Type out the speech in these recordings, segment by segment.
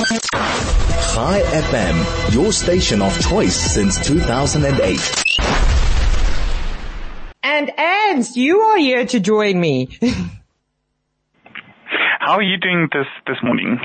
Chai FM, your station of choice since 2008. And Ernst, you are here to join me. How are you doing this, this morning?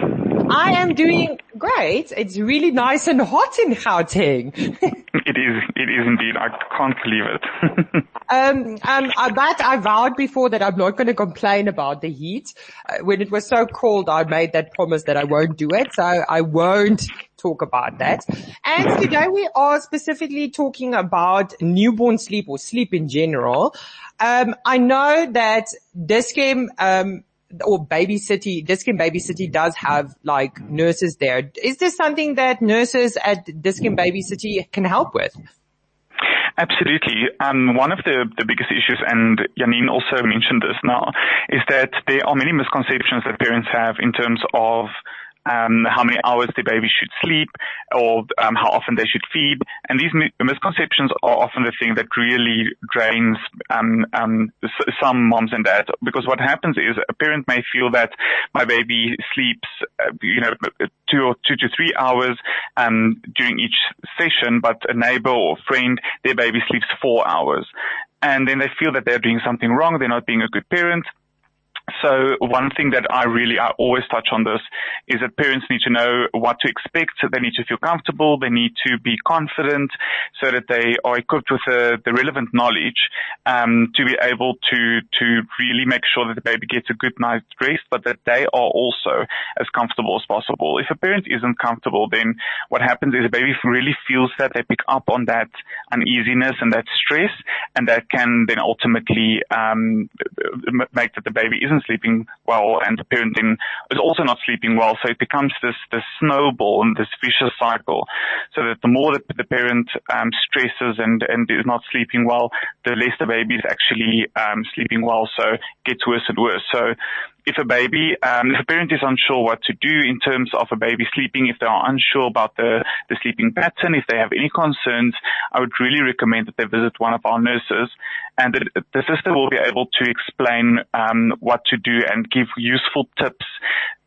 I am doing great. It's really nice and hot in Gauteng. it is, it is indeed. I can't believe it. um, um, uh, but I vowed before that I'm not going to complain about the heat. Uh, when it was so cold, I made that promise that I won't do it. So I won't talk about that. And today we are specifically talking about newborn sleep or sleep in general. Um, I know that Dis-Chem, um, or Baby City, Dis-Chem Baby City does have like nurses there. Is this something that nurses at Dis-Chem Baby City can help with? Absolutely. Um, one of the, the biggest issues, and Janine also mentioned this now, is that there are many misconceptions that parents have in terms of um, how many hours the baby should sleep or um, how often they should feed. And these misconceptions are often the thing that really drains um, um some moms and dads because what happens is a parent may feel that my baby sleeps, uh, you know, two or two to three hours um, during each session, but a neighbor or friend, their baby sleeps four hours. And then they feel that they're doing something wrong. They're not being a good parent. So one thing that I really, I always touch on this is that parents need to know what to expect. They need to feel comfortable. They need to be confident so that they are equipped with the, the relevant knowledge, um, to be able to, to really make sure that the baby gets a good night's rest, but that they are also as comfortable as possible. If a parent isn't comfortable, then what happens is the baby really feels that they pick up on that uneasiness and that stress, and that can then ultimately, um, make that the baby isn't isn't sleeping well and the parent then is also not sleeping well. So it becomes this, this snowball and this vicious cycle. So that the more that the parent um, stresses and, and is not sleeping well, the less the baby is actually um, sleeping well. So it gets worse and worse. So if a baby, um, if a parent is unsure what to do in terms of a baby sleeping, if they are unsure about the, the sleeping pattern, if they have any concerns, I would really recommend that they visit one of our nurses and the, the sister will be able to explain um, what to do and give useful tips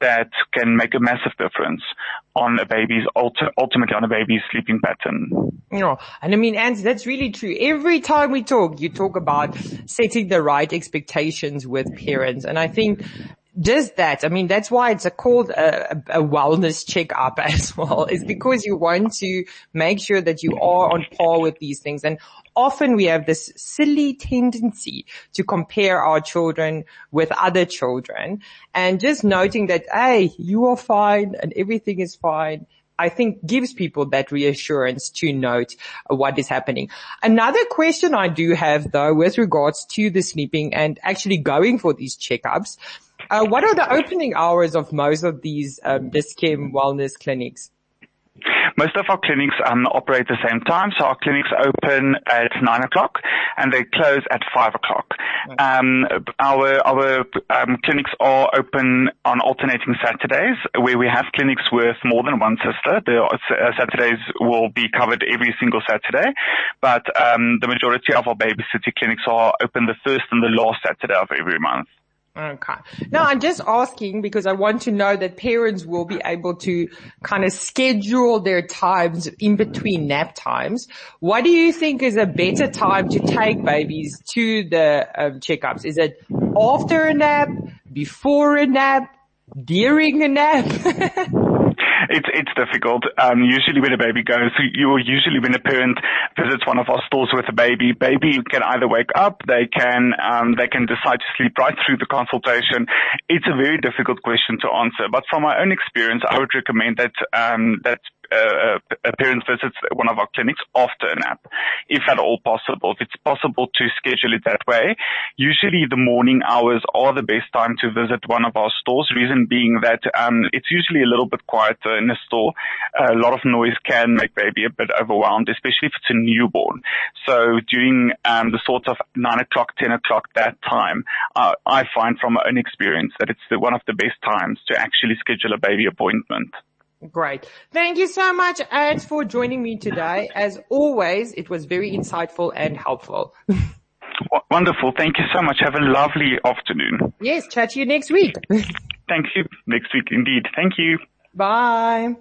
that can make a massive difference on a baby's ultimately on a baby's sleeping pattern. Know, and I mean, and that's really true. Every time we talk, you talk about setting the right expectations with parents. And I think just that. I mean, that's why it's a called a, a, wellness checkup as well, is mm-hmm. because you want to make sure that you are on par with these things. And often we have this silly tendency to compare our children with other children and just noting that, hey, you are fine and everything is fine. I think gives people that reassurance to note what is happening. Another question I do have though with regards to the sleeping and actually going for these checkups uh, what are the opening hours of most of these um, Dis-Chem wellness clinics? Most of our clinics um, operate the same time, so our clinics open at nine o'clock and they close at five o'clock. Um, our our um, clinics are open on alternating Saturdays, where we have clinics with more than one sister. The uh, Saturdays will be covered every single Saturday, but um, the majority of our baby city clinics are open the first and the last Saturday of every month. Okay. Now I'm just asking because I want to know that parents will be able to kind of schedule their times in between nap times. What do you think is a better time to take babies to the um, checkups? Is it after a nap, before a nap, during a nap? it's it's difficult. Um, usually when a baby goes, you will usually when a parent visits one of our stores with a baby, baby can either wake up, they can um, they can decide to sleep right through the consultation. It's a very difficult question to answer, but from my own experience, I would recommend that um, that uh, a parent visits one of our clinics after a nap, if at all possible. If it's possible to schedule it that way, usually the morning hours are the best time to visit one of our stores. Reason being that um, it's usually a little bit quieter in the store. A lot of noise can make baby a bit overwhelmed, especially if it's a newborn. So during um, the sort of nine o'clock, ten o'clock, that time, uh, I find from my own experience that it's the, one of the best times to actually schedule a baby appointment. Great. Thank you so much, Ed, for joining me today. As always, it was very insightful and helpful. Wonderful. Thank you so much. Have a lovely afternoon. Yes, chat to you next week. Thank you. Next week indeed. Thank you. Bye.